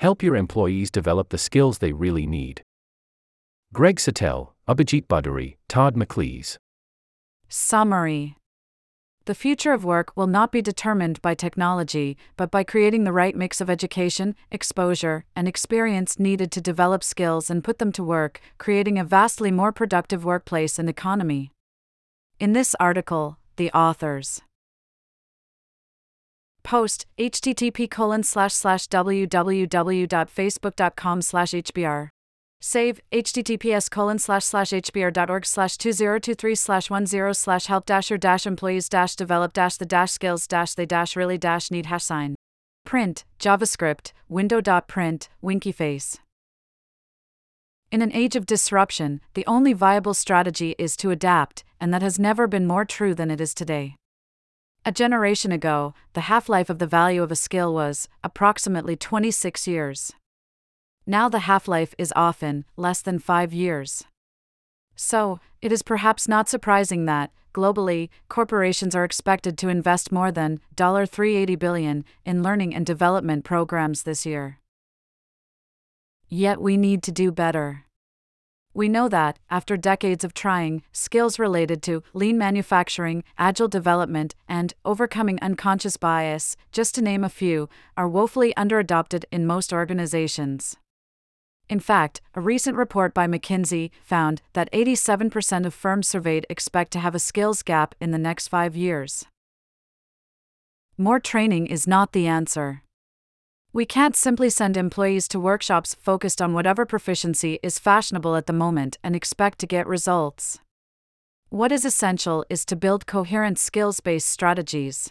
Help your employees develop the skills they really need. Greg Satell, Abhijit Bhaduri, Todd McLees. Summary The future of work will not be determined by technology, but by creating the right mix of education, exposure, and experience needed to develop skills and put them to work, creating a vastly more productive workplace and economy. In this article, the authors post http colon slash slash www.facebook.com slash hbr save https colon slash slash hbr.org slash 2023 slash 10 slash help dash your dash employees dash develop dash the dash skills dash they dash really dash need hash sign. Print javascript window.print winky face in an age of disruption the only viable strategy is to adapt and that has never been more true than it is today a generation ago, the half life of the value of a skill was approximately 26 years. Now the half life is often less than five years. So, it is perhaps not surprising that, globally, corporations are expected to invest more than 380 billion in learning and development programs this year. Yet we need to do better. We know that, after decades of trying, skills related to lean manufacturing, agile development, and overcoming unconscious bias, just to name a few, are woefully underadopted in most organizations. In fact, a recent report by McKinsey found that 87% of firms surveyed expect to have a skills gap in the next five years. More training is not the answer. We can't simply send employees to workshops focused on whatever proficiency is fashionable at the moment and expect to get results. What is essential is to build coherent skills based strategies.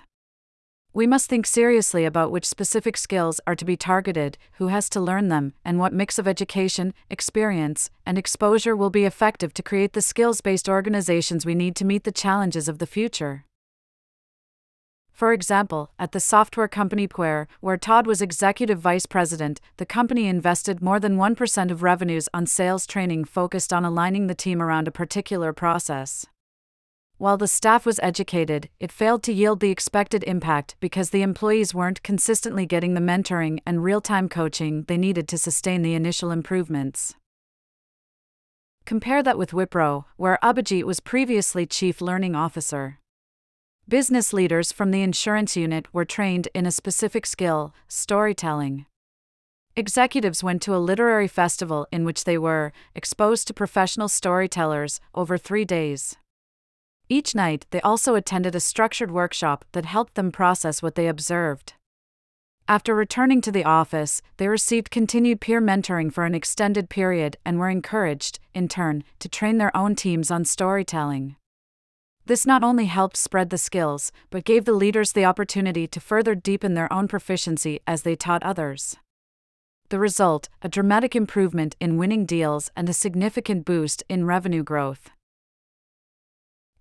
We must think seriously about which specific skills are to be targeted, who has to learn them, and what mix of education, experience, and exposure will be effective to create the skills based organizations we need to meet the challenges of the future. For example, at the software company Pware, where Todd was executive vice president, the company invested more than 1% of revenues on sales training focused on aligning the team around a particular process. While the staff was educated, it failed to yield the expected impact because the employees weren't consistently getting the mentoring and real time coaching they needed to sustain the initial improvements. Compare that with Wipro, where Abhijit was previously chief learning officer. Business leaders from the insurance unit were trained in a specific skill storytelling. Executives went to a literary festival in which they were exposed to professional storytellers over three days. Each night, they also attended a structured workshop that helped them process what they observed. After returning to the office, they received continued peer mentoring for an extended period and were encouraged, in turn, to train their own teams on storytelling. This not only helped spread the skills, but gave the leaders the opportunity to further deepen their own proficiency as they taught others. The result a dramatic improvement in winning deals and a significant boost in revenue growth.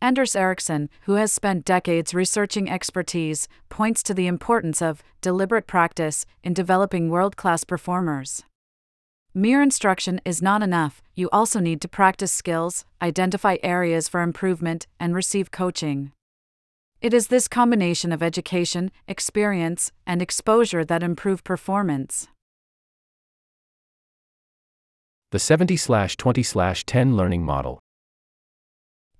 Anders Ericsson, who has spent decades researching expertise, points to the importance of deliberate practice in developing world class performers. Mere instruction is not enough, you also need to practice skills, identify areas for improvement, and receive coaching. It is this combination of education, experience, and exposure that improve performance. The 70 20 10 learning model.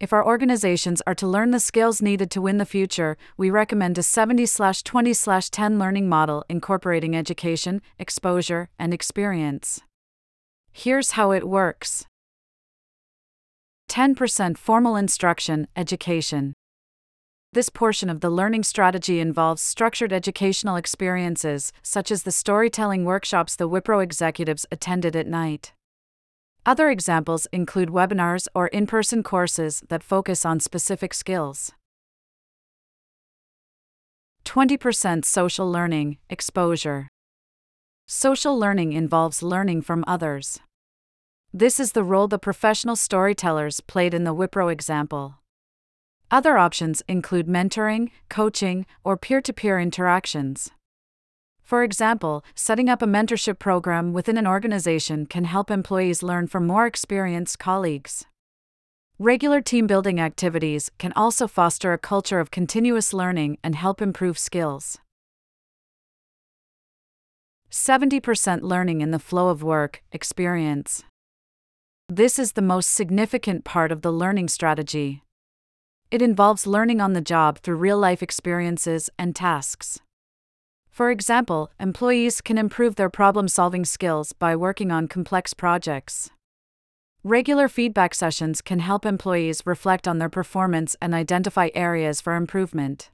If our organizations are to learn the skills needed to win the future, we recommend a 70 20 10 learning model incorporating education, exposure, and experience. Here's how it works 10% formal instruction, education. This portion of the learning strategy involves structured educational experiences, such as the storytelling workshops the Wipro executives attended at night. Other examples include webinars or in person courses that focus on specific skills. 20% social learning, exposure. Social learning involves learning from others. This is the role the professional storytellers played in the Wipro example. Other options include mentoring, coaching, or peer to peer interactions. For example, setting up a mentorship program within an organization can help employees learn from more experienced colleagues. Regular team building activities can also foster a culture of continuous learning and help improve skills. 70% learning in the flow of work, experience. This is the most significant part of the learning strategy. It involves learning on the job through real life experiences and tasks. For example, employees can improve their problem solving skills by working on complex projects. Regular feedback sessions can help employees reflect on their performance and identify areas for improvement.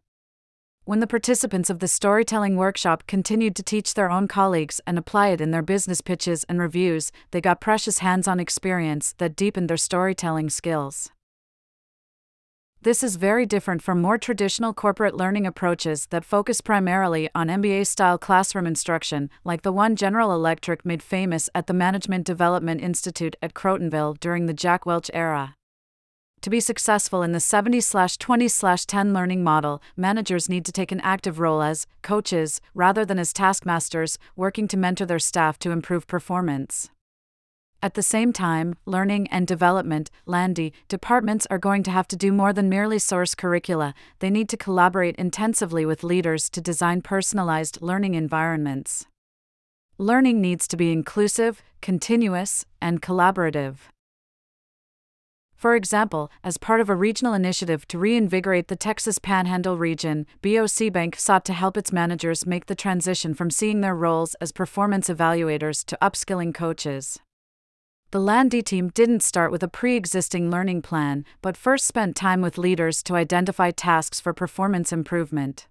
When the participants of the storytelling workshop continued to teach their own colleagues and apply it in their business pitches and reviews, they got precious hands on experience that deepened their storytelling skills. This is very different from more traditional corporate learning approaches that focus primarily on MBA style classroom instruction, like the one General Electric made famous at the Management Development Institute at Crotonville during the Jack Welch era. To be successful in the 70 20 10 learning model, managers need to take an active role as coaches rather than as taskmasters, working to mentor their staff to improve performance. At the same time, learning and development (LANDE) departments are going to have to do more than merely source curricula. They need to collaborate intensively with leaders to design personalized learning environments. Learning needs to be inclusive, continuous, and collaborative. For example, as part of a regional initiative to reinvigorate the Texas Panhandle region, BOC Bank sought to help its managers make the transition from seeing their roles as performance evaluators to upskilling coaches. The Landy team didn't start with a pre existing learning plan, but first spent time with leaders to identify tasks for performance improvement.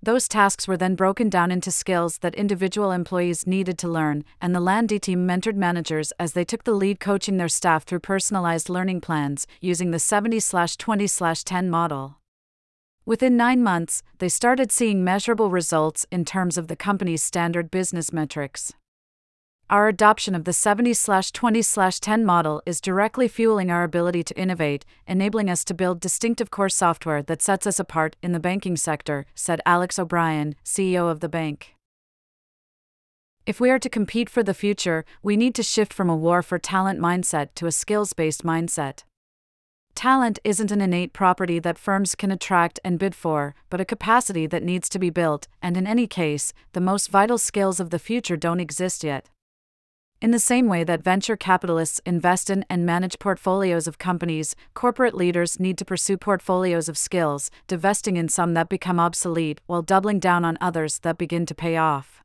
Those tasks were then broken down into skills that individual employees needed to learn, and the Landy team mentored managers as they took the lead coaching their staff through personalized learning plans using the 70 20 10 model. Within nine months, they started seeing measurable results in terms of the company's standard business metrics. Our adoption of the 70 20 10 model is directly fueling our ability to innovate, enabling us to build distinctive core software that sets us apart in the banking sector, said Alex O'Brien, CEO of the bank. If we are to compete for the future, we need to shift from a war for talent mindset to a skills based mindset. Talent isn't an innate property that firms can attract and bid for, but a capacity that needs to be built, and in any case, the most vital skills of the future don't exist yet. In the same way that venture capitalists invest in and manage portfolios of companies, corporate leaders need to pursue portfolios of skills, divesting in some that become obsolete while doubling down on others that begin to pay off.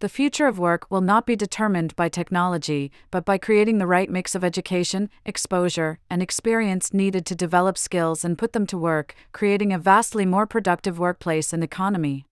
The future of work will not be determined by technology, but by creating the right mix of education, exposure, and experience needed to develop skills and put them to work, creating a vastly more productive workplace and economy.